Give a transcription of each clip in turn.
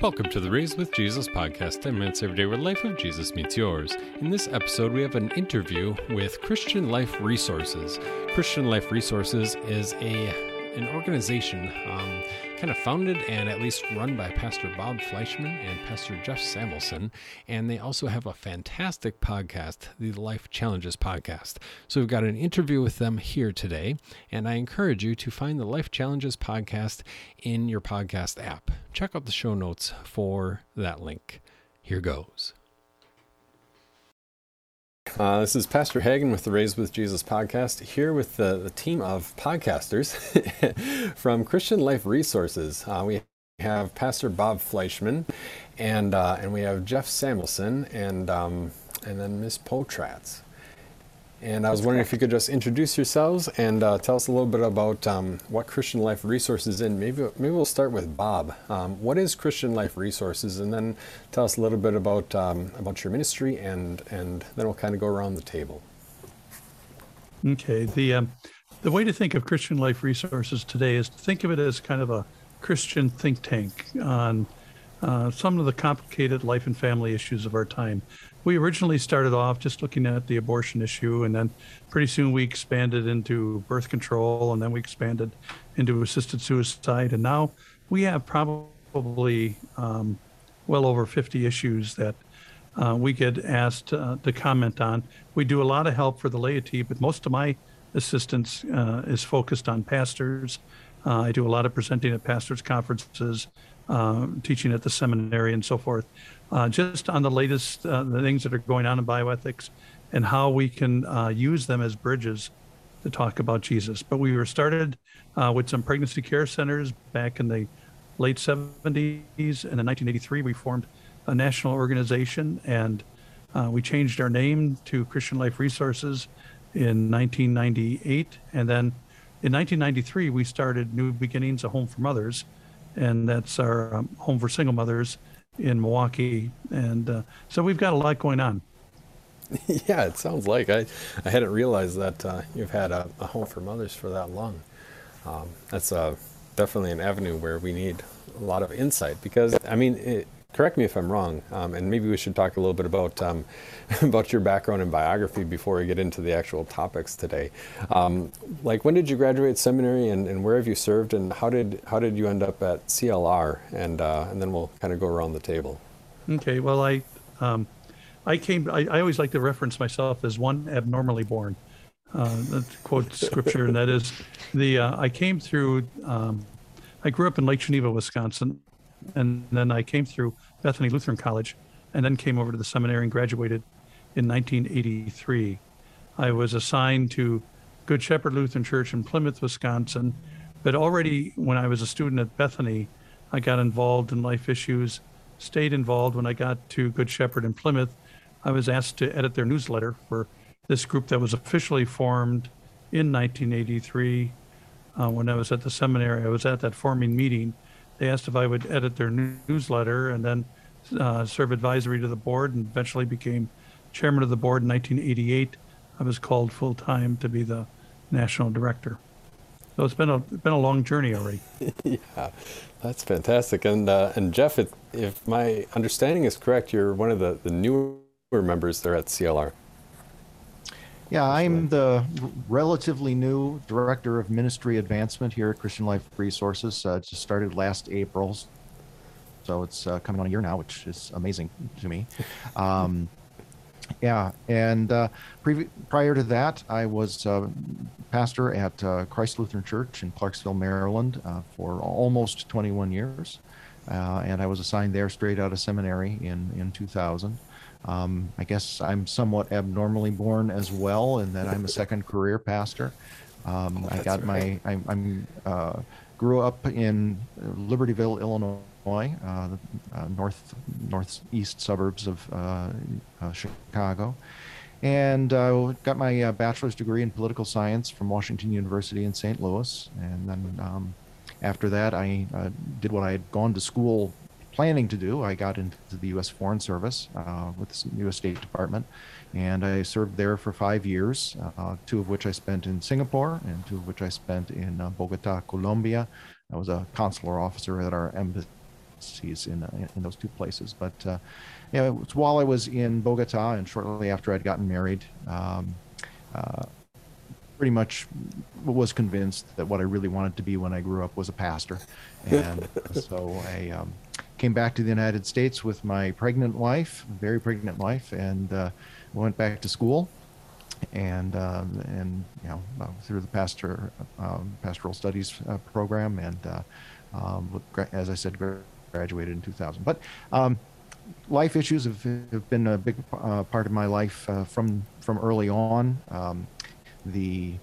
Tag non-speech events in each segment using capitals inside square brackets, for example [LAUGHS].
Welcome to the Raised with Jesus podcast, 10 minutes every day where life of Jesus meets yours. In this episode, we have an interview with Christian Life Resources. Christian Life Resources is a an organization um, kind of founded and at least run by Pastor Bob Fleischmann and Pastor Jeff Samuelson. And they also have a fantastic podcast, the Life Challenges podcast. So we've got an interview with them here today. And I encourage you to find the Life Challenges podcast in your podcast app. Check out the show notes for that link. Here goes. Uh, this is Pastor Hagen with the Raised with Jesus podcast, here with the, the team of podcasters [LAUGHS] from Christian Life Resources. Uh, we have Pastor Bob Fleischmann, and uh, and we have Jeff Samuelson, and um, and then Miss Potratz. And I was wondering if you could just introduce yourselves and uh, tell us a little bit about um, what Christian Life Resources is. Maybe maybe we'll start with Bob. Um, what is Christian Life Resources, and then tell us a little bit about um, about your ministry, and and then we'll kind of go around the table. Okay. The um, the way to think of Christian Life Resources today is to think of it as kind of a Christian think tank on uh, some of the complicated life and family issues of our time we originally started off just looking at the abortion issue, and then pretty soon we expanded into birth control, and then we expanded into assisted suicide, and now we have probably um, well over 50 issues that uh, we get asked uh, to comment on. We do a lot of help for the laity, but most of my assistance uh, is focused on pastors. Uh, I do a lot of presenting at pastors' conferences, uh, teaching at the seminary, and so forth. Uh, just on the latest uh, the things that are going on in bioethics and how we can use them as bridges to talk about Jesus. But we were started with some pregnancy care centers back in the late 70s, and in 1983 we formed a national organization, and uh, we changed our name to Christian Life Resources in 1998, and then in 1993 we started New Beginnings, a home for mothers, and that's our um, home for single mothers in Milwaukee, and uh, so we've got a lot going on. [LAUGHS] yeah, it sounds like I, I hadn't realized that uh, you've had a, a, home for mothers for that long. Um, that's uh, definitely an avenue where we need a lot of insight because I mean it, correct me if I'm wrong, um, and maybe we should talk a little bit about um, [LAUGHS] about your background and biography before we get into the actual topics today. Um, like, when did you graduate seminary, and, and, where have you served, and how did how did you end up at CLR? And uh, and then we'll kind of go around the table. Okay. Well, I um, I came. I, I, always like to reference myself as one abnormally born. Uh, quote [LAUGHS] scripture, and that is the uh, I came through. Um, I grew up in Lake Geneva, Wisconsin, and then I came through Bethany Lutheran College, and then came over to the seminary and graduated in 1983. I was assigned to Good Shepherd Lutheran Church in Plymouth, Wisconsin, but already when I was a student at Bethany, I got involved in life issues, stayed involved. When I got to Good Shepherd in Plymouth, I was asked to edit their newsletter for this group that was officially formed in 1983. Uh, when I was at the seminary, I was at that forming meeting they asked if I would edit their newsletter and then uh, serve advisory to the board and eventually became chairman of the board in 1988. I was called full time to be the national director. So it's been a been a long journey already. [LAUGHS] yeah, that's fantastic. And uh, and Jeff, if, if my understanding is correct, you're one of the, the newer members there at CLR. Yeah, I'm the relatively new director of ministry advancement here at Christian Life Resources. Uh, just started last April, so it's uh, coming on a year now, which is amazing to me. [LAUGHS] Um, yeah, and uh, pre- prior to that, I was uh, pastor at uh, Christ Lutheran Church in Clarksville, Maryland, uh, for almost 21 years, and I was assigned there straight out of seminary in in 2000. Um, I guess I'm somewhat abnormally born as well, in that I'm a [LAUGHS] second career pastor. Um, oh, I got right. my I, am uh, grew up in Libertyville, Illinois, uh, uh, north northeast suburbs of uh, uh, Chicago, and uh, got my bachelor's degree in political science from Washington University in St. Louis, and then. Um, after that, I did what I had gone to school planning to do. I got into the U.S. Foreign Service uh, with the U.S. State Department, and I served there for five years, uh, two of which I spent in Singapore, and two of which I spent in uh, Bogota, Colombia. I was a consular officer at our embassies in uh, in those two places. But uh, you know, it was while I was in Bogota and shortly after I'd gotten married. Um, uh, pretty much was convinced that what I really wanted to be when I grew up was a pastor, [LAUGHS] and so I um, came back to the United States with my pregnant wife, very pregnant wife, and uh, went back to school, and um, and you know uh, through the pastor um, pastoral studies uh, program, and uh, um, as I said, graduated in 2000. But um, life issues have, have, been a big uh, part of my life uh, from from early on. Um, the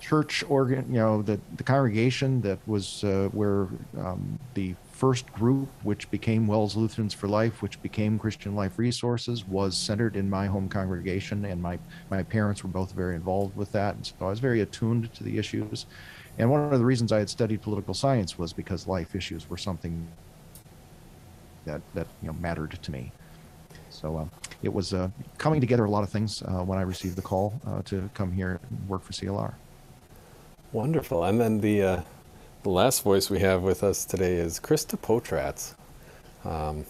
church organ, you know, the, the congregation that was uh, where um, the first group, which became WELS Lutherans for Life, which became Christian Life Resources, was centered in my home congregation, and my, my parents were both very involved with that. And so I was very attuned to the issues. And one of the reasons I had studied political science was because life issues were something that, that you know, mattered to me. So uh, it was uh, coming together a lot of things uh, when I received the call uh, to come here and work for CLR. Wonderful. And then the uh, the last voice we have with us today is Krista Potratz. Um,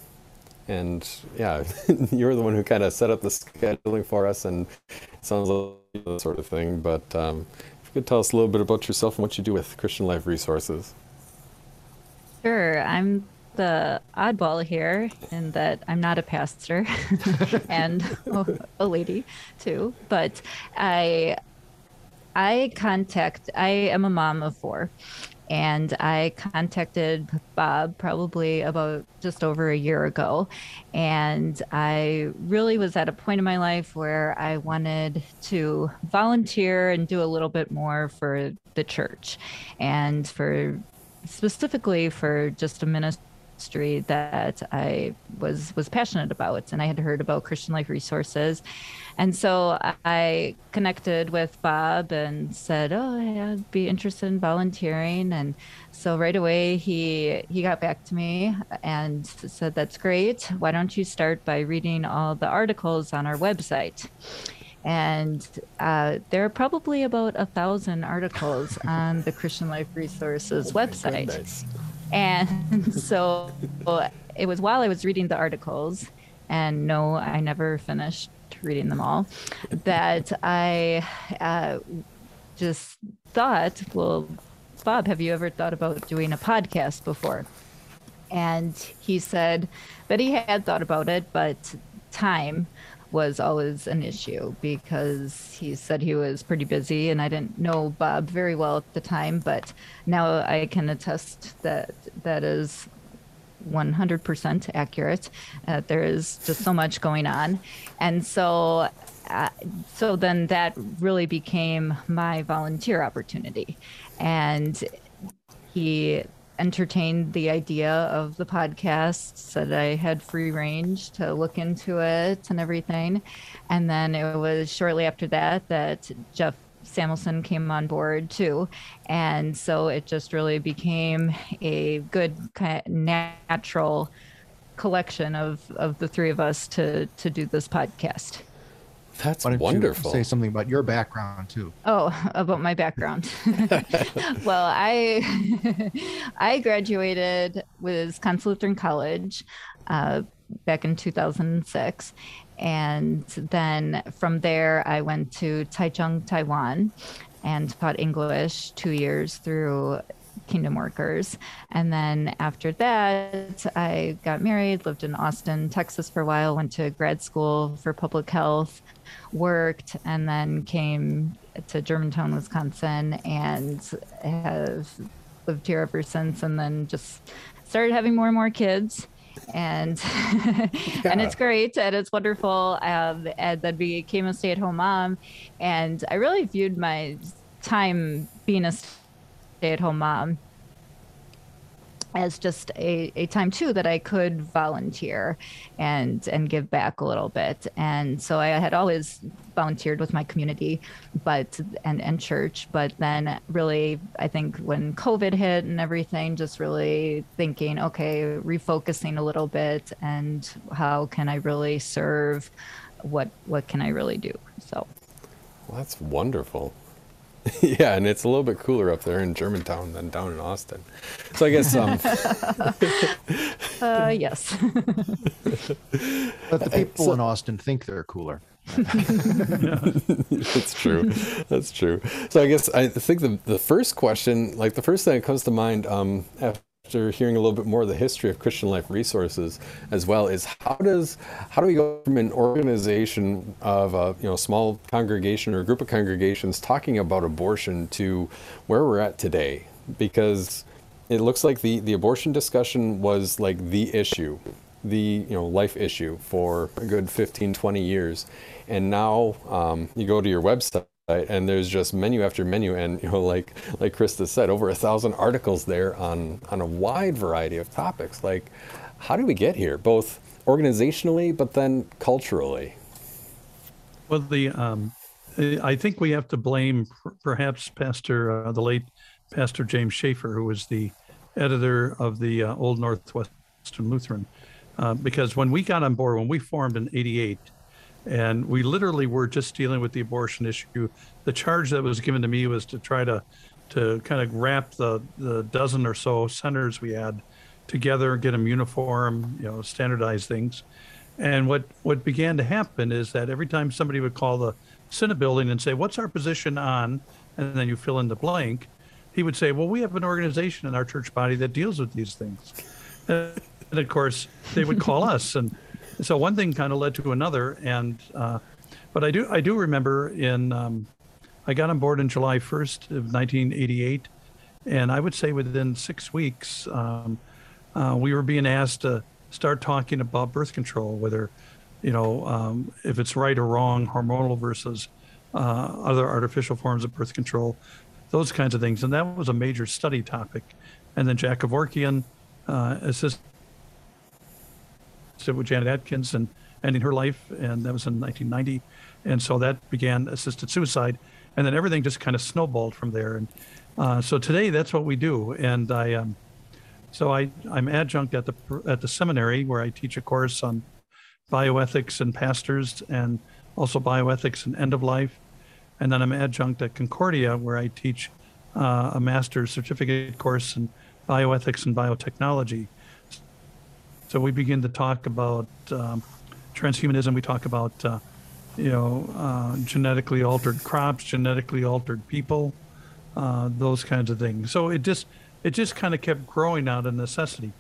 and yeah, [LAUGHS] you're the one who kind of set up the scheduling for us, and it sounds like the sort of thing. But um, if you could tell us a little bit about yourself and what you do with Christian Life Resources. Sure. I'm the oddball here in that I'm not a pastor [LAUGHS] and a lady too, but I I contact I am a mom of four and I contacted Bob probably about just over a year ago. And I really was at a point in my life where I wanted to volunteer and do a little bit more for the church. And for specifically for just a ministry that I was was passionate about, and I had heard about Christian Life Resources, and so I connected with Bob and said, "Oh, I'd be interested in volunteering." And so right away he he got back to me and said, "That's great. Why don't you start by reading all the articles on our website?" and uh, there are probably about a thousand articles [LAUGHS] on the Christian Life Resources oh website. And [LAUGHS] so it was while I was reading the articles, and no, I never finished reading them all, that I uh, just thought, well, Bob, have you ever thought about doing a podcast before? And he said that he had thought about it, but time was always an issue because he said he was pretty busy and I didn't know Bob very well at the time, but now I can attest that that is 100% accurate. Uh, there is just so much going on. And so uh, so then that really became my volunteer opportunity. And he entertained the idea of the podcast, said I had free range to look into it and everything. And then it was shortly after that that Jeff Samuelson came on board too. And so it just really became a good kind of natural collection of, of the three of us to, to do this podcast. That's Why don't wonderful. You say something about your background too. Oh, [LAUGHS] about my background. [LAUGHS] well, I [LAUGHS] I graduated with Wisconsin Lutheran College uh, back in 2006, and then from there I went to Taichung, Taiwan, and taught English two years through Kingdom Workers. And then after that, I got married, lived in Austin, Texas for a while, went to grad school for public health, worked, and then came to Germantown, Wisconsin, and have lived here ever since. And then just started having more and more kids. And yeah. [LAUGHS] and it's great and it's wonderful. Um, and then became a stay-at-home mom, and I really viewed my time being a stay at home mom as just a, a time too that I could volunteer and and give back a little bit. And so I had always volunteered with my community, but and and church. But then really, I think when COVID hit and everything, just really thinking, okay, refocusing a little bit, and how can I really serve? What what can I really do? So, well, that's wonderful. [LAUGHS] yeah, and it's a little bit cooler up there in Germantown than down in Austin. So I guess um [LAUGHS] uh, yes. but the [LAUGHS] people so, in Austin think they're cooler. That's true. That's true. So I guess I think the the first question, like the first thing that comes to mind um, after hearing a little bit more of the history of Christian Life Resources as well, is how does how do we go from an organization of a you know small congregation or group of congregations talking about abortion to where we're at today? Because it looks like the the abortion discussion was like the issue the you know life issue for a good 15 20 years and now um, you go to your website and there's just menu after menu and you know like like krista said over a thousand articles there on on a wide variety of topics. Like how do we get here both organizationally but then culturally? Well the um, i think we have to blame perhaps pastor uh, the late pastor james schaefer who was the editor of the uh, old northwestern lutheran. Uh, because when we got on board when we formed in 88 and we literally were just dealing with the abortion issue. The charge that was given to me was to try to to kind of wrap the the dozen or so centers we had together, get them uniform, you know, standardize things. And what what began to happen is that every time somebody would call the Synod building and say, "What's our position on?" and then you fill in the blank, he would say, "Well, we have an organization in our church body that deals with these things." And of course, they would call us and so one thing kind of led to another, and uh, but I do I do remember in um, I got on board in July 1st of 1988, and I would say within six weeks um, uh, we were being asked to start talking about birth control, whether you know um, if it's right or wrong, hormonal versus uh, other artificial forms of birth control, those kinds of things, and that was a major study topic. And then Jack Kevorkian, uh, assisted with Janet Adkins and ending her life, and that was in 1990. And so that began assisted suicide, and then everything just kind of snowballed from there. And uh, so today, that's what we do. And I, um, so I, I'm adjunct at the at the seminary where I teach a course on bioethics and pastors, and also bioethics and end of life. And then I'm adjunct at Concordia where I teach uh, a master's certificate course in bioethics and biotechnology. So we begin to talk about um, transhumanism. We talk about, uh, you know, uh, genetically altered crops, genetically altered people, uh, those kinds of things. So it just it just kind of kept growing out of necessity.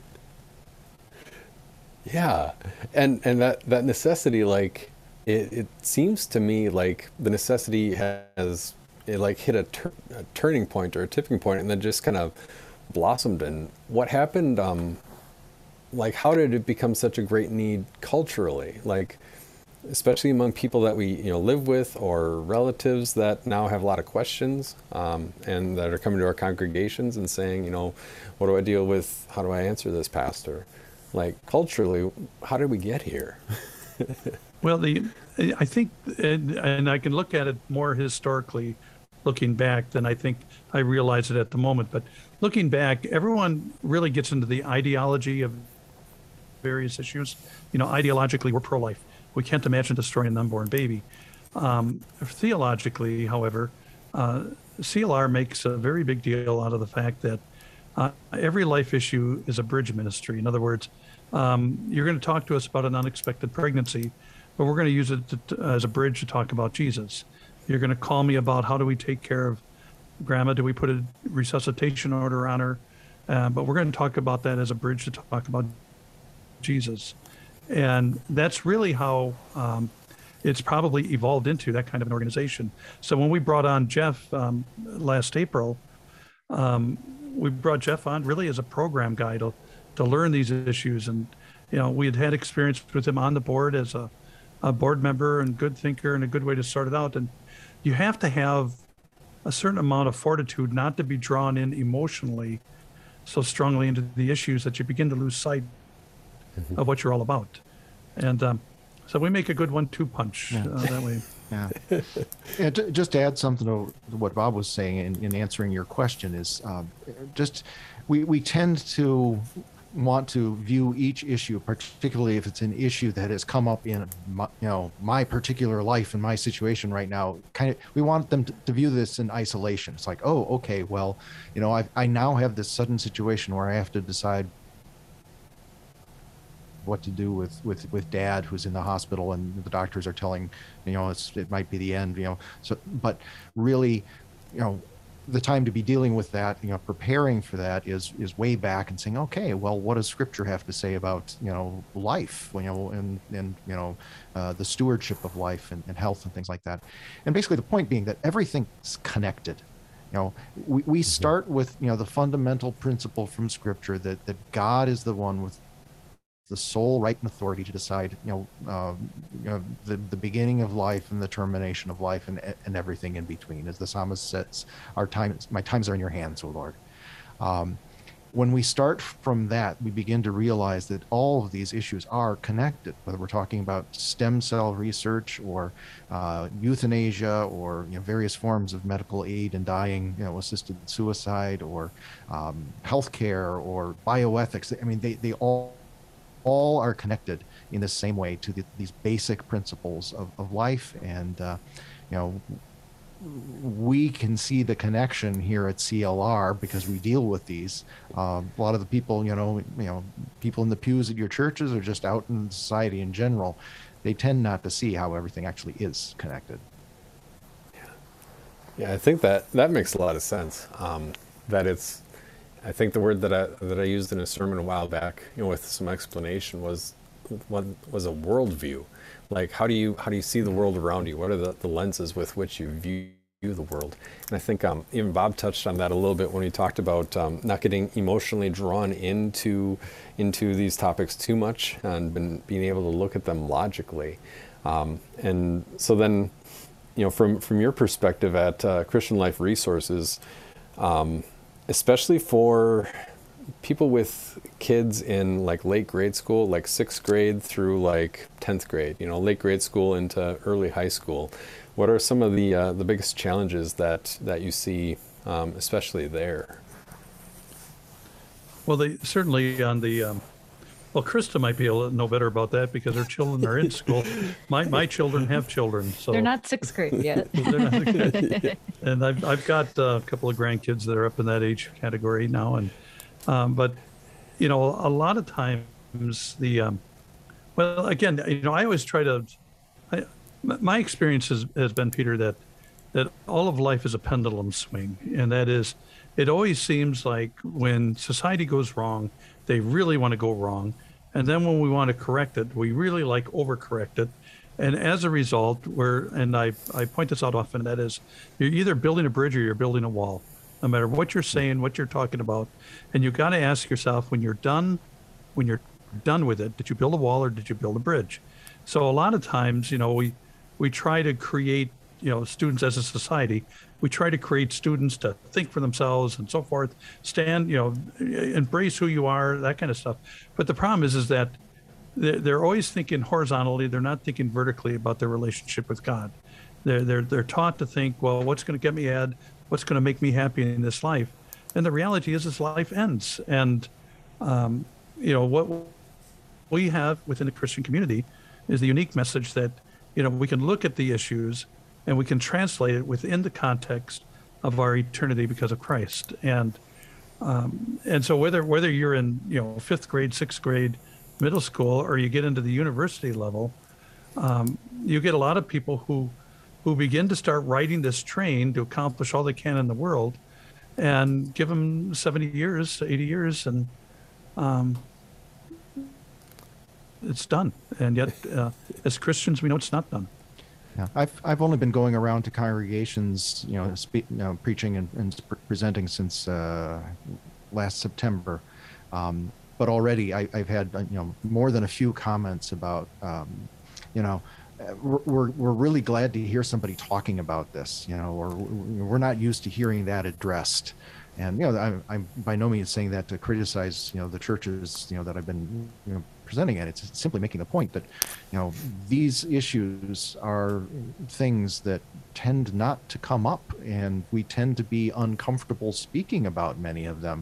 Yeah, and and that that necessity, like it, it seems to me like the necessity has it like hit a, tur- a turning point or a tipping point, and then just kind of blossomed. And what happened? Um, like how did it become such a great need culturally? Like especially among people that we you know live with or relatives that now have a lot of questions um, and that are coming to our congregations and saying you know what do i deal with? How do i answer this pastor? Like culturally how did we get here? [LAUGHS] Well the i think and, and i can look at it more historically looking back than i think i realize it at the moment. But looking back everyone really gets into the ideology of various issues. You know, ideologically, we're pro life. We can't imagine destroying an unborn baby. Um, theologically, however, uh, CLR makes a very big deal out of the fact that uh, every life issue is a bridge ministry. In other words, um, you're going to talk to us about an unexpected pregnancy, but we're going to use it to, as a bridge to talk about Jesus. You're going to call me about how do we take care of grandma? Do we put a resuscitation order on her? Uh, but we're going to talk about that as a bridge to talk about Jesus. And that's really how um, it's probably evolved into that kind of an organization. So when we brought on Jeff um, last April, um, we brought Jeff on really as a program guy to, to learn these issues. And, you know, we had had experience with him on the board as a, a board member and good thinker and a good way to sort it out. And you have to have a certain amount of fortitude not to be drawn in emotionally so strongly into the issues that you begin to lose sight mm-hmm. of what you're all about. And um, so we make a good one-two punch yeah. uh, that way. [LAUGHS] Yeah. [LAUGHS] yeah to, just to add something to what Bob was saying in, in answering your question is uh, just we, we tend to want to view each issue, particularly if it's an issue that has come up in my, you know my particular life and my situation right now. Kind of, we want them to, to view this in isolation. It's like, oh, okay, well, you know, I I now have this sudden situation where I have to decide what to do with with with dad who's in the hospital and the doctors are telling you know it's it might be the end you know so but really you know the time to be dealing with that, you know, preparing for that is is way back and saying, okay, well, what does Scripture have to say about you know life, you know, and and you know uh, the stewardship of life and, and health and things like that, and basically the point being that everything's connected. You know, we, we mm-hmm. start with you know the fundamental principle from Scripture that that God is the one with the sole right and authority to decide, you know, uh, you know the, the beginning of life and the termination of life and, and everything in between. As the psalmist says, our times, my times are in your hands, O Lord. Um, when we start from that, we begin to realize that all of these issues are connected, whether we're talking about stem cell research or uh, euthanasia or you know, various forms of medical aid and dying, you know, assisted suicide or um, healthcare or bioethics. I mean, they, they all all are connected in the same way to the, these basic principles of, of life. And, uh, you know, we can see the connection here at CLR because we deal with these. Um, a lot of the people, you know, you know, people in the pews at your churches or just out in society in general, they tend not to see how everything actually is connected. Yeah, yeah, I think that that makes a lot of sense. Um, that it's I think the word that I that I used in a sermon a while back, you know, with some explanation was one was a worldview. Like how do you how do you see the world around you? What are the, the lenses with which you view the world? And I think um, even Bob touched on that a little bit when he talked about um, not getting emotionally drawn into into these topics too much and been, being able to look at them logically. Um, and so then, you know, from from your perspective at uh, Christian Life Resources. Um, especially for people with kids in like late grade school, like sixth grade through like 10th grade, you know, late grade school into early high school. What are some of the uh, the biggest challenges that that you see, um, especially there? Well, they certainly on the um, well, Krista might be able to know better about that because her children are in school. My my children have children, so they're not sixth grade yet. [LAUGHS] and I've I've got a couple of grandkids that are up in that age category now, and um, but you know a lot of times the um, well again you know I always try to I, my experience has, has been Peter that that all of life is a pendulum swing, and that is it always seems like when society goes wrong they really want to go wrong. And then when we want to correct it, we really like overcorrect it. And as a result, we're, and I, I point this out often, that is, you're either building a bridge or you're building a wall, no matter what you're saying, what you're talking about. And you've got to ask yourself when you're done, when you're done with it, did you build a wall or did you build a bridge? So a lot of times, you know, we, we try to create, you know, students as a society, we try to create students to think for themselves and so forth stand you know embrace who you are that kind of stuff. But the problem is is that they're always thinking horizontally. They're not thinking vertically about their relationship with god. They're they're, they're taught to think well what's going to get me ahead? What's going to make me happy in this life? And the reality is this life ends. And um, you know what we have within the christian community is the unique message that you know we can look at the issues and we can translate it within the context of our eternity because of Christ. And um, and so whether whether you're in you know fifth grade, sixth grade, middle school, or you get into the university level, um, you get a lot of people who who begin to start riding this train to accomplish all they can in the world, and give them 70 years, 80 years, and um, it's done. And yet, uh, as Christians, we know it's not done. Yeah, I've I've only been going around to congregations, you know, spe- you know preaching and, and presenting since uh, last September, um, but already I, have had uh, you know more than a few comments about, um, you know, we're we're really glad to hear somebody talking about this, you know, or we're not used to hearing that addressed, and you know I, I'm by no means saying that to criticize you know the churches you know that I've been you know presenting it. It's simply making the point that, you know, these issues are things that tend not to come up, and we tend to be uncomfortable speaking about many of them.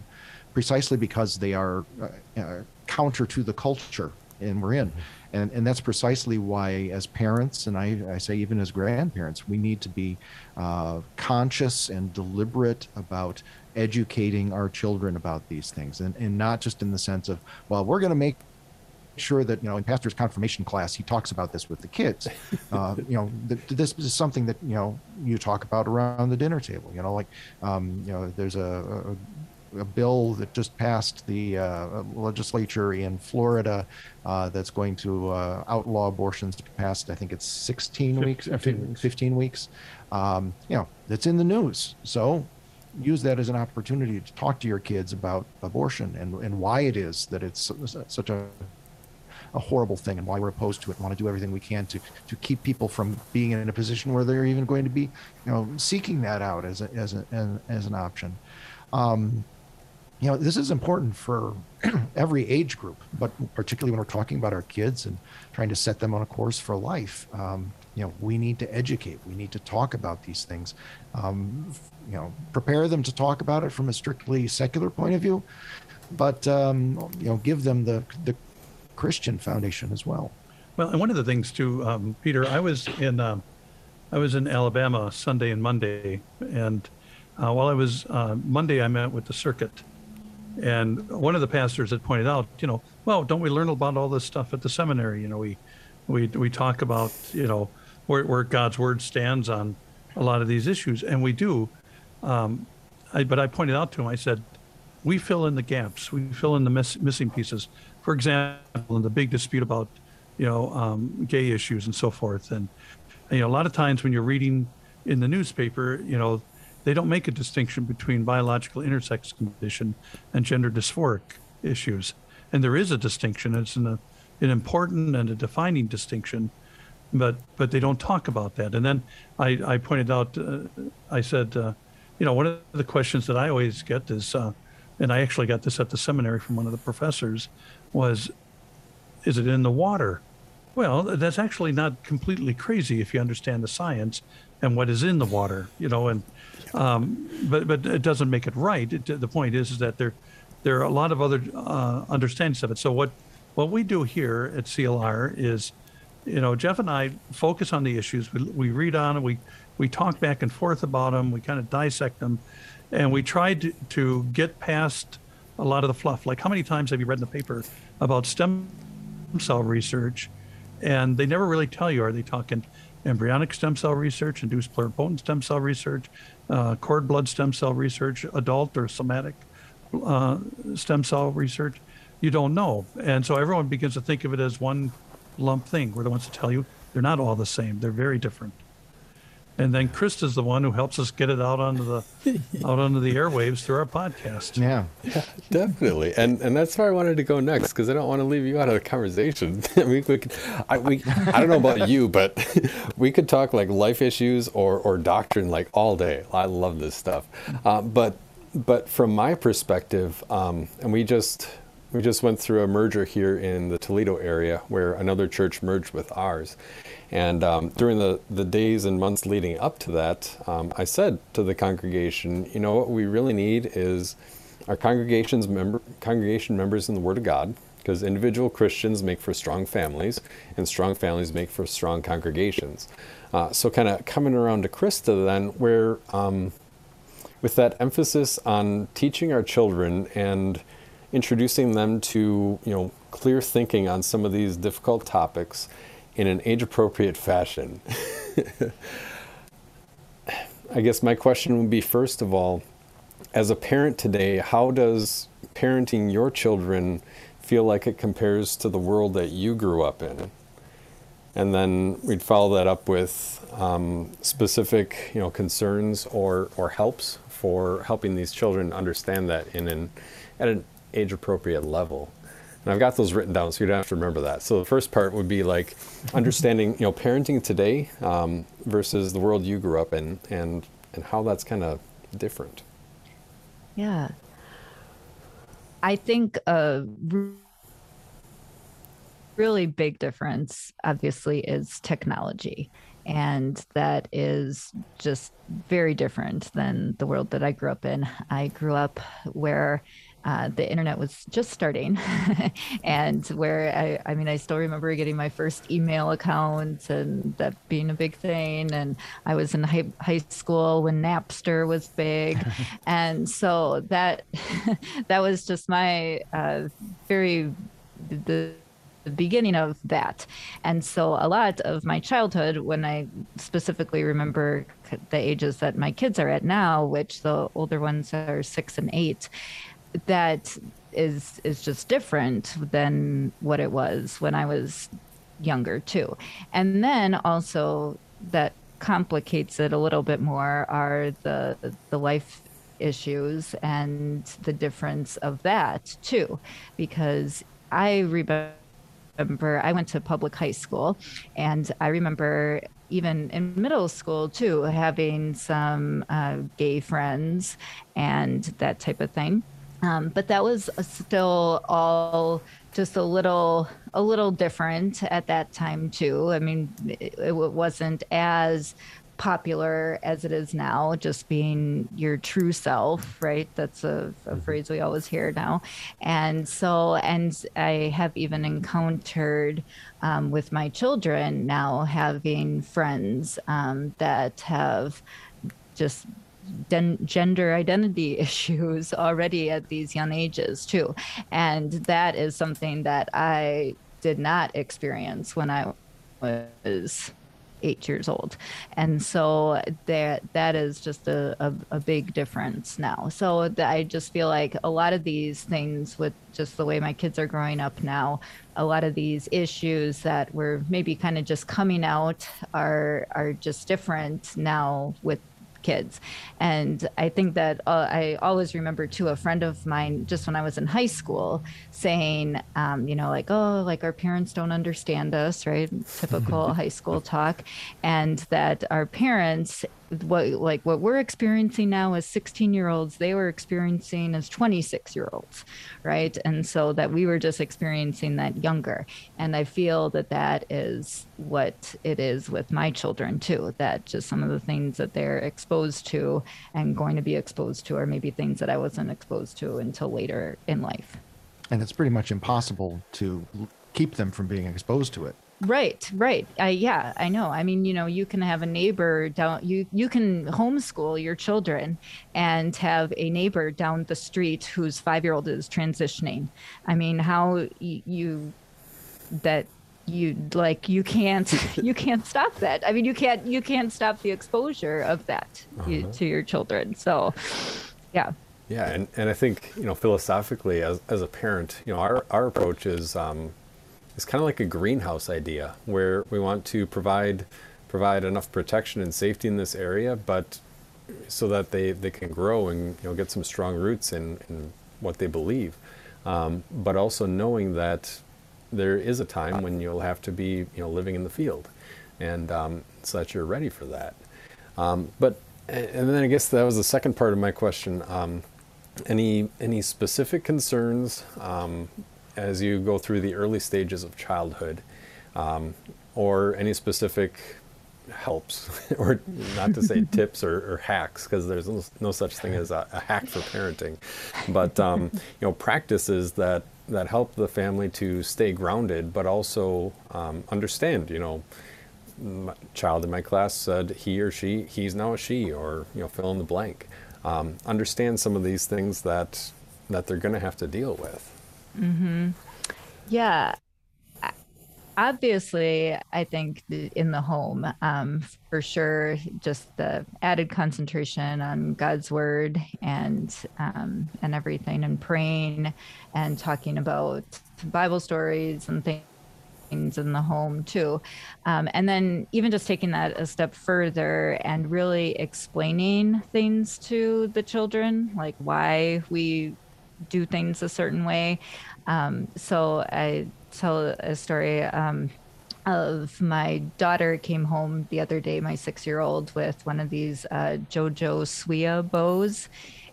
precisely because they are uh, uh, counter to the culture and we're in. And, and that's precisely why, as parents, and I, I say even as grandparents, we need to be uh, conscious and deliberate about educating our children about these things. And, and not just in the sense of, well, we're going to make sure that you know in pastor's confirmation class he talks about this with the kids [LAUGHS] uh, you know th- this is something that you know you talk about around the dinner table you know like um, you know there's a, a a bill that just passed the uh, legislature in Florida uh, that's going to uh, outlaw abortions past, I think it's 16 weeks, 15 weeks. 15 weeks. Um, you know, that's in the news. So use that as an opportunity to talk to your kids about abortion and, and why it is that it's such a a horrible thing and why we're opposed to it want to do everything we can to to keep people from being in a position where they're even going to be you know seeking that out as a, as a, as an option um, you know, this is important for [CLEARS THROAT] every age group, but particularly when we're talking about our kids and trying to set them on a course for life. Um, you know, we need to educate. We need to talk about these things. Um, you know, prepare them to talk about it from a strictly secular point of view, but um, you know, give them the the Christian foundation as well. Well, and one of the things too, um, Peter, I was in uh, I was in Alabama Sunday and Monday, and uh, while I was uh, Monday, I met with the circuit and one of the pastors had pointed out, you know, well, don't we learn about all this stuff at the seminary? You know, we we we talk about, you know, where, where God's word stands on a lot of these issues, and we do. Um, I, but I pointed out to him, I said, we fill in the gaps, we fill in the miss, missing pieces. For example, in the big dispute about, you know, um, gay issues and so forth, and you know, a lot of times when you're reading in the newspaper, you know, they don't make a distinction between biological intersex condition and gender dysphoric issues. And there is a distinction. It's an, an important and a defining distinction, but but they don't talk about that. And then I, I pointed out, uh, I said, uh, you know, one of the questions that I always get is, uh, and I actually got this at the seminary from one of the professors, was, is it in the water? Well, that's actually not completely crazy if you understand the science and what is in the water, you know, and um, but but it doesn't make it right. It, the point is, is that there there are a lot of other uh, understandings of it. So what what we do here at CLR is, you know, Jeff and I focus on the issues. We, we read on them. We we talk back and forth about them. We kind of dissect them, and we try to, to get past a lot of the fluff. Like how many times have you read in the paper about stem cell research, and they never really tell you. Are they talking embryonic stem cell research, induced pluripotent stem cell research, uh, cord blood stem cell research, adult or somatic uh, stem cell research, you don't know. And so everyone begins to think of it as one lump thing. We're the ones to tell you they're not all the same. They're very different. And then Krista's the one who helps us get it out onto the [LAUGHS] out onto the airwaves through our podcast. Yeah, yeah [LAUGHS] definitely. And and that's where I wanted to go next because I don't want to leave you out of the conversation. [LAUGHS] I mean, we could, I, we, I don't know about you, but we could talk like life issues or or doctrine like all day. I love this stuff. Uh, but but from my perspective, um, and we just we just went through a merger here in the Toledo area where another church merged with ours. And um, during the, the days and months leading up to that, um, I said to the congregation, you know, what we really need is our congregation's member, congregation members in the Word of God, because individual Christians make for strong families, and strong families make for strong congregations. Uh, so, kind of coming around to Krista, then, where um, with that emphasis on teaching our children and introducing them to, you know, clear thinking on some of these difficult topics in an age appropriate fashion. I guess my question would be first of all, as a parent today, how does parenting your children feel like it compares to the world that you grew up in? And then we'd follow that up with um, specific, you know, concerns or, or helps for helping these children understand that in an at an age appropriate level. And I've got those written down, so you don't have to remember that. So the first part would be like understanding, you know, parenting today um, versus the world you grew up in, and and how that's kind of different. Yeah, I think a really big difference, obviously, is technology, and that is just very different than the world that I grew up in. I grew up where uh, the internet was just starting, [LAUGHS] and where I, I mean, I still remember getting my first email account and that being a big thing. And I was in high, high school when Napster was big, [LAUGHS] and so that [LAUGHS] that was just my uh, very the the beginning of that. And so a lot of my childhood, when I specifically remember the ages that my kids are at now, which the older ones are six and eight, that is is just different than what it was when I was younger too. And then also that complicates it a little bit more are the the life issues and the difference of that too because I remember I went to public high school and I remember even in middle school too having some uh, gay friends and that type of thing um, but that was still all just a little a little different at that time too. I mean, it, it wasn't as popular as it is now, just being your true self, right? That's a, a mm-hmm. phrase we always hear now. And so, and I have even encountered um, with my children now having friends um, that have just den- gender identity [LAUGHS] issues already at these young ages too. And that is something that i did not experience when i was eight years old. And so that that is just a, a, a big difference now. So i just feel like a lot of these things with just the way my kids are growing up now a lot of these issues that were maybe kind of just coming out are are just different now with kids. And I think that uh, I always remember too a friend of mine just when I was in high school saying, um, you know, like, oh, like our parents don't understand us, right? Typical [LAUGHS] high school talk. And that our parents what like what we're experiencing now as 16 year olds they were experiencing as 26 year olds right and so that we were just experiencing that younger and i feel that that is what it is with my children too that just some of the things that they're exposed to and going to be exposed to are maybe things that i wasn't exposed to until later in life and it's pretty much impossible to keep them from being exposed to it Right, right. Uh, yeah, I know. I mean, you know, you can have a neighbor down. You you can homeschool your children and have a neighbor down the street whose five year old is transitioning. I mean, how you that you like you can't [LAUGHS] you can't stop that. I mean, you can't you can't stop the exposure of that uh-huh. you, to your children. So, yeah. Yeah, and, and I think you know philosophically, as as a parent, you know, our our approach is. Um, it's kind of like a greenhouse idea where we want to provide provide enough protection and safety in this area, but so that they, they can grow and you know get some strong roots in, in what they believe. Um, but also knowing that there is a time when you'll have to be you know living in the field, and um, so that you're ready for that. Um, but and then I guess that was the second part of my question. Um, any any specific concerns um, as you go through the early stages of childhood, um, or any specific helps, [LAUGHS] or not to say [LAUGHS] tips or, or hacks, because there's no, no, such thing as a, a hack for parenting, but um, you know practices that that help the family to stay grounded, but also um, understand. You know, my child in my class said he or she, he's now a she, or you know, fill in the blank. Um, understand some of these things that that they're going to have to deal with. Mm-hmm. Yeah. Obviously, I think in the home, um, for sure, just the added concentration on God's word and um, and everything, and praying and talking about Bible stories and things in the home too. Um, and then even just taking that a step further and really explaining things to the children, like why we do things a certain way. Um, so I tell a story um, of my daughter came home the other day, my six year old, with one of these uh, JoJo Siwa bows.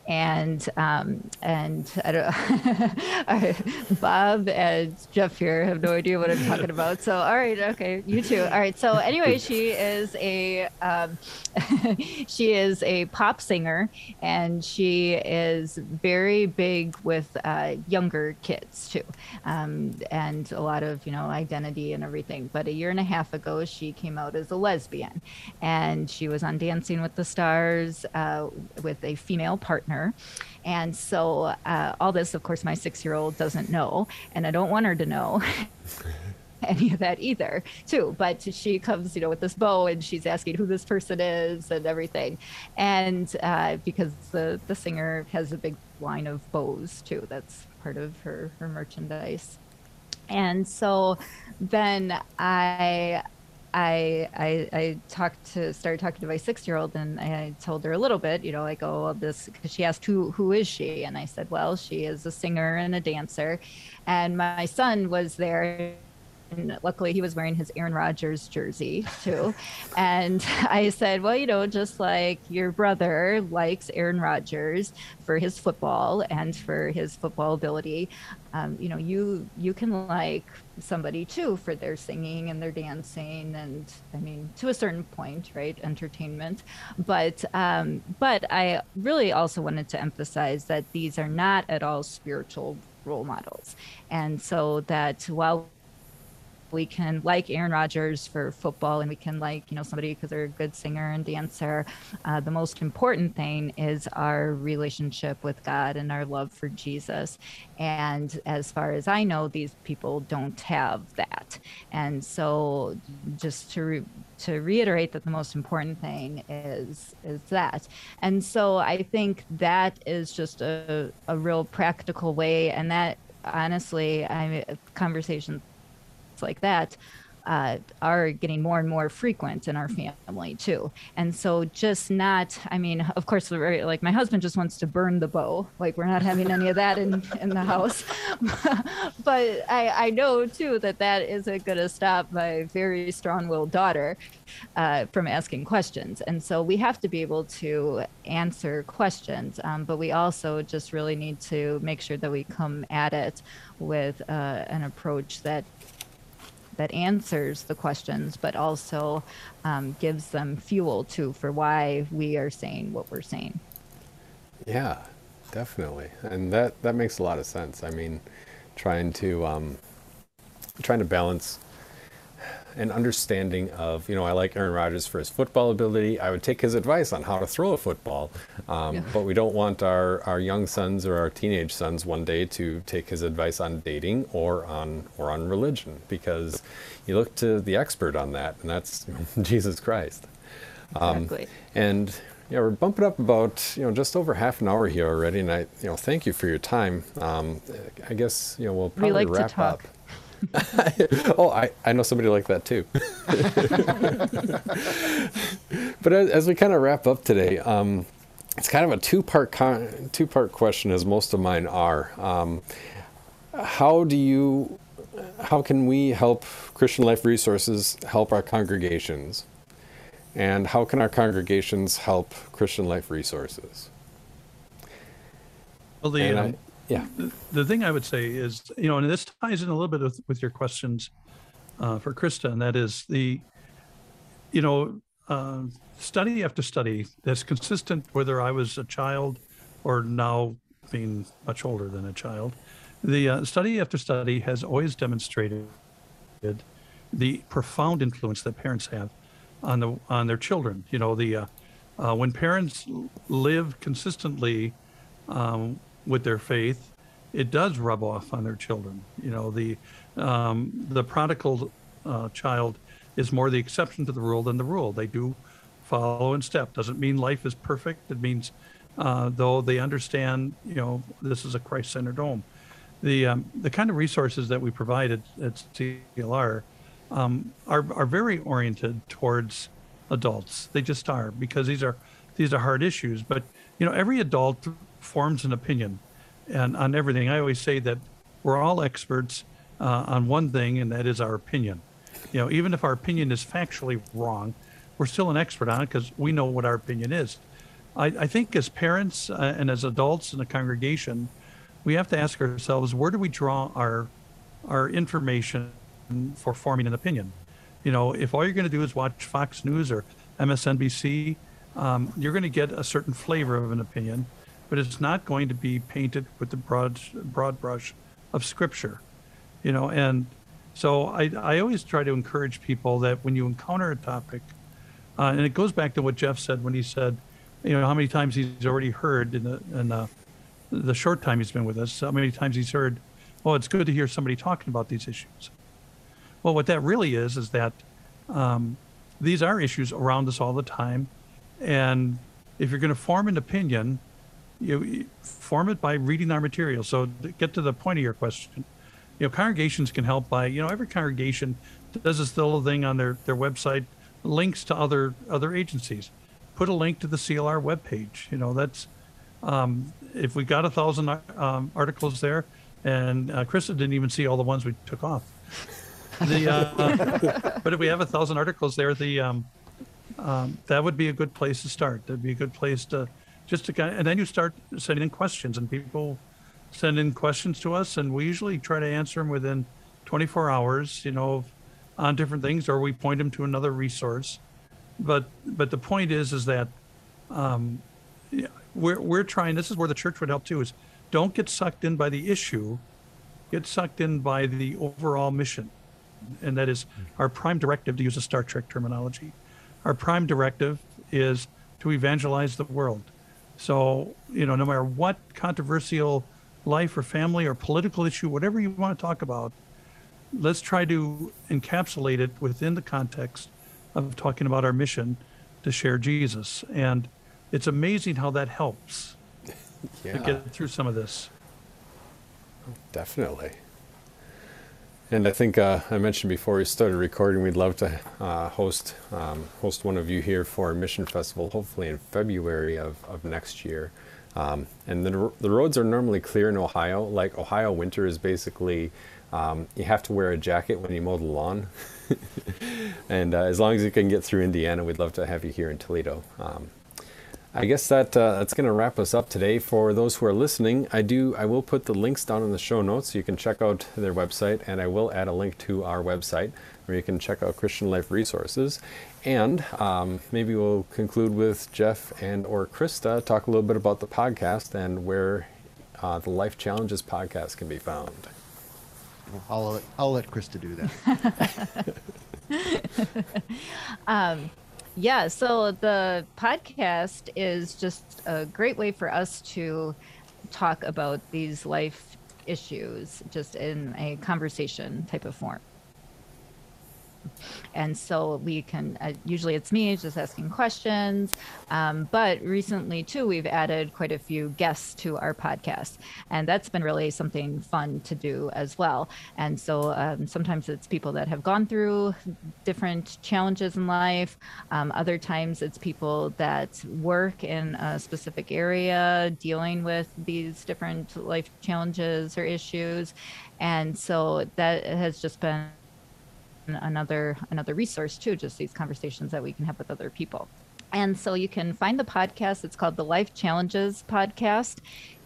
And um, and I don't [LAUGHS] Bob and Jeff here have no idea what I'm talking about. So all right, okay, you too. All right. So anyway, [LAUGHS] she is a um, [LAUGHS] she is a pop singer, and she is very big with uh, younger kids too, um, and a lot of you know identity and everything. But a year and a half ago, she came out as a lesbian, and she was on Dancing with the Stars uh, with a female partner. And so, uh, all this, of course, my six year old doesn't know, and I don't want her to know. [LAUGHS] any of that either too. But she comes you know with this bow and she's asking who this person is and everything. And uh, because the the singer has a big line of bows too that's part of her her merchandise. And so then i I, I I talked to started talking to my six year old and I told her a little bit, you know, like oh this because she asked who who is she? And I said well she is a singer and a dancer, and my son was there and luckily he was wearing his Aaron Rodgers jersey too. and I said, well, you know, just like your brother likes Aaron Rodgers for his football and for his football ability, um, you know, you you can like somebody too for their singing and their dancing and I mean to a certain point, right? Entertainment, but um, but I really also wanted to emphasize that these are not at all spiritual role models, and so that while we can like Aaron Rodgers for football and we can like, you know, somebody because they're a good singer and dancer. Uh, the most important thing is our relationship with God and our love for Jesus. And as far as I know, these people don't have that. And so just to, re- to reiterate that the most important thing is is that and so i think that is just a, a real practical way and that honestly i conversations like that uh, are getting more and more frequent in our family too. And so, just not, I mean, of course, like my husband just wants to burn the bow. Like, we're not having any of that in, in the house. [LAUGHS] but I, I know too that that isn't going to stop my very strong willed daughter uh, from asking questions. And so, we have to be able to answer questions. Um, but we also just really need to make sure that we come at it with uh, an approach that that answers the questions, but also um, gives them fuel too for why we are saying what we're saying. Yeah, definitely, and that that makes a lot of sense. I mean, trying to um, trying to balance an understanding of, you know, I like Aaron Rodgers for his football ability. I would take his advice on how to throw a football. Um, yeah. But we don't want our, our young sons or our teenage sons one day to take his advice on dating or on or on religion because you look to the expert on that, and that's [LAUGHS] Jesus Christ. Um, exactly. And yeah, we're bumping up about you know just over half an hour here already, and I you know thank you for your time. Um, I guess you know we'll probably we like wrap up. [LAUGHS] oh, I, I know somebody like that too. [LAUGHS] but as, as, we kind of wrap up today, um, it's kind of a two-part con- two-part question, as most of mine are. Um, how do you, how can we help Christian Life Resources help our congregations, and how can our congregations help Christian Life Resources? Well, the yeah. The, thing I would say is, you know, and this ties in a little bit with, with your questions uh, for Krista, and that is the, you know, uh, study after study that's consistent whether I was a child or now being much older than a child. The uh, study after study has always demonstrated the profound influence that parents have on the on their children. You know, the uh, uh, when parents live consistently um, with their faith, it does rub off on their children. You know, the um, the prodigal uh, child is more the exception to the rule than the rule. They do follow in step. Doesn't mean life is perfect. It means uh, though they understand, you know, this is a Christ-centered home. The um, the kind of resources that we provide at, at CLR um, are are very oriented towards adults. They just are because these are these are hard issues. But you know, every adult forms an opinion and on everything. I always say that we're all experts uh, on one thing, and that is our opinion. You know, even if our opinion is factually wrong, we're still an expert on it because we know what our opinion is. I, I think as parents uh, and as adults in a congregation, we have to ask ourselves where do we draw our our information for forming an opinion? You know, if all you're going to do is watch Fox News or MSNBC, um, you're going to get a certain flavor of an opinion, but it's not going to be painted with the broad broad brush of Scripture. You know, and so I, I always try to encourage people that when you encounter a topic, uh, and it goes back to what Jeff said when he said, you know, how many times he's already heard in the, in the, the short time he's been with us, how many times he's heard, oh, it's good to hear somebody talking about these issues. Well, what that really is, is that um, these are issues around us all the time. And if you're going to form an opinion, you form it by reading our material. So get to the point of your question, you know, congregations can help by, you know, every congregation does this little thing on their, their website, links to other other agencies. Put a link to the CLR webpage. You know, that's um, if we got a thousand um, articles there, and uh, Krista didn't even see all the ones we took off. The, uh, [LAUGHS] but if we have a thousand articles there, the um, um, that would be a good place to start. That'd be a good place to just to kind of, and then you start sending in questions, and people send in questions to us, and we usually try to answer them within 24 hours. You know, on different things, or we point them to another resource. But but the point is is that um, we're we're trying. This is where the church would help too. Is don't get sucked in by the issue, get sucked in by the overall mission, and that is our prime directive. To use a Star Trek terminology, our prime directive is to evangelize the world. So you know, no matter what controversial life or family or political issue, whatever you want to talk about, let's try to encapsulate it within the context of talking about our mission to share Jesus. And it's amazing how that helps yeah. to get through some of this. Definitely. And I think uh, I mentioned before we started recording, we'd love to uh, host um, host one of you here for our Mission Festival, hopefully in February of, of next year. Um, and the, the roads are normally clear in Ohio. Like Ohio winter is basically um, you have to wear a jacket when you mow the lawn. [LAUGHS] and uh, as long as you can get through Indiana, we'd love to have you here in Toledo. I guess that uh, that's going to wrap us up today. For those who are listening, I do I will put the links down in the show notes so you can check out their website, and I will add a link to our website where you can check out Christian Life resources. And um, maybe we'll conclude with Jeff and or Krista talk a little bit about the podcast and where uh, the Life Challenges podcast can be found. I'll let, I'll let Krista do that. [LAUGHS] [LAUGHS] um, yeah, so the podcast is just a great way for us to talk about these life issues just in a conversation type of form and so we can uh, usually it's me just asking questions. Um, but recently too we've added quite a few guests to our podcast. And that's been really something fun to do as well. And so um, sometimes it's people that have gone through different challenges in life. Um, other times it's people that work in a specific area dealing with these different life challenges or issues. And so that has just been another another resource too just these conversations that we can have with other people. And so you can find the podcast. It's called the life challenges podcast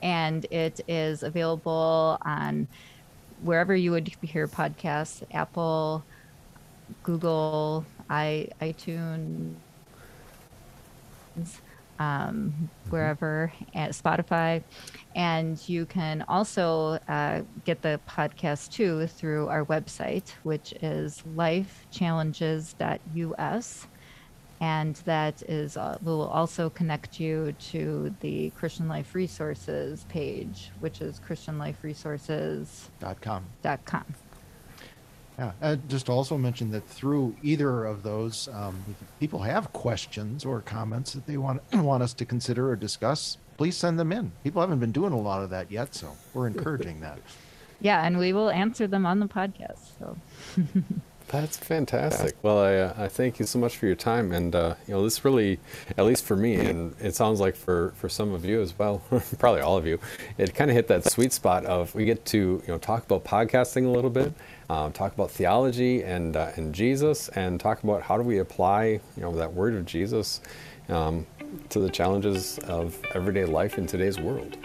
and it is available on wherever you would hear podcasts apple google i itunes um, mm-hmm. wherever at Spotify. And you can also uh, get the podcast too through our website, which is lifechallenges.us. And that is uh, will also connect you to the Christian Life Resources page, which is christianliferesources.com. .com. Yeah, I just also mention that through either of those, um, if people have questions or comments that they want [CLEARS THROAT] want us to consider or discuss, please send them in. People haven't been doing a lot of that yet, so we're [LAUGHS] encouraging that. yeah, and we will answer them on the podcast. So. [LAUGHS] That's fantastic. Well, I, uh, I thank you so much for your time, and uh, you know this really, at least for me, and it sounds like for, for some of you as well, [LAUGHS] probably all of you, it kind of hit that sweet spot of we get to you know talk about podcasting a little bit, um, talk about theology and uh, and Jesus, and talk about how do we apply you know that word of Jesus um, to the challenges of everyday life in today's world.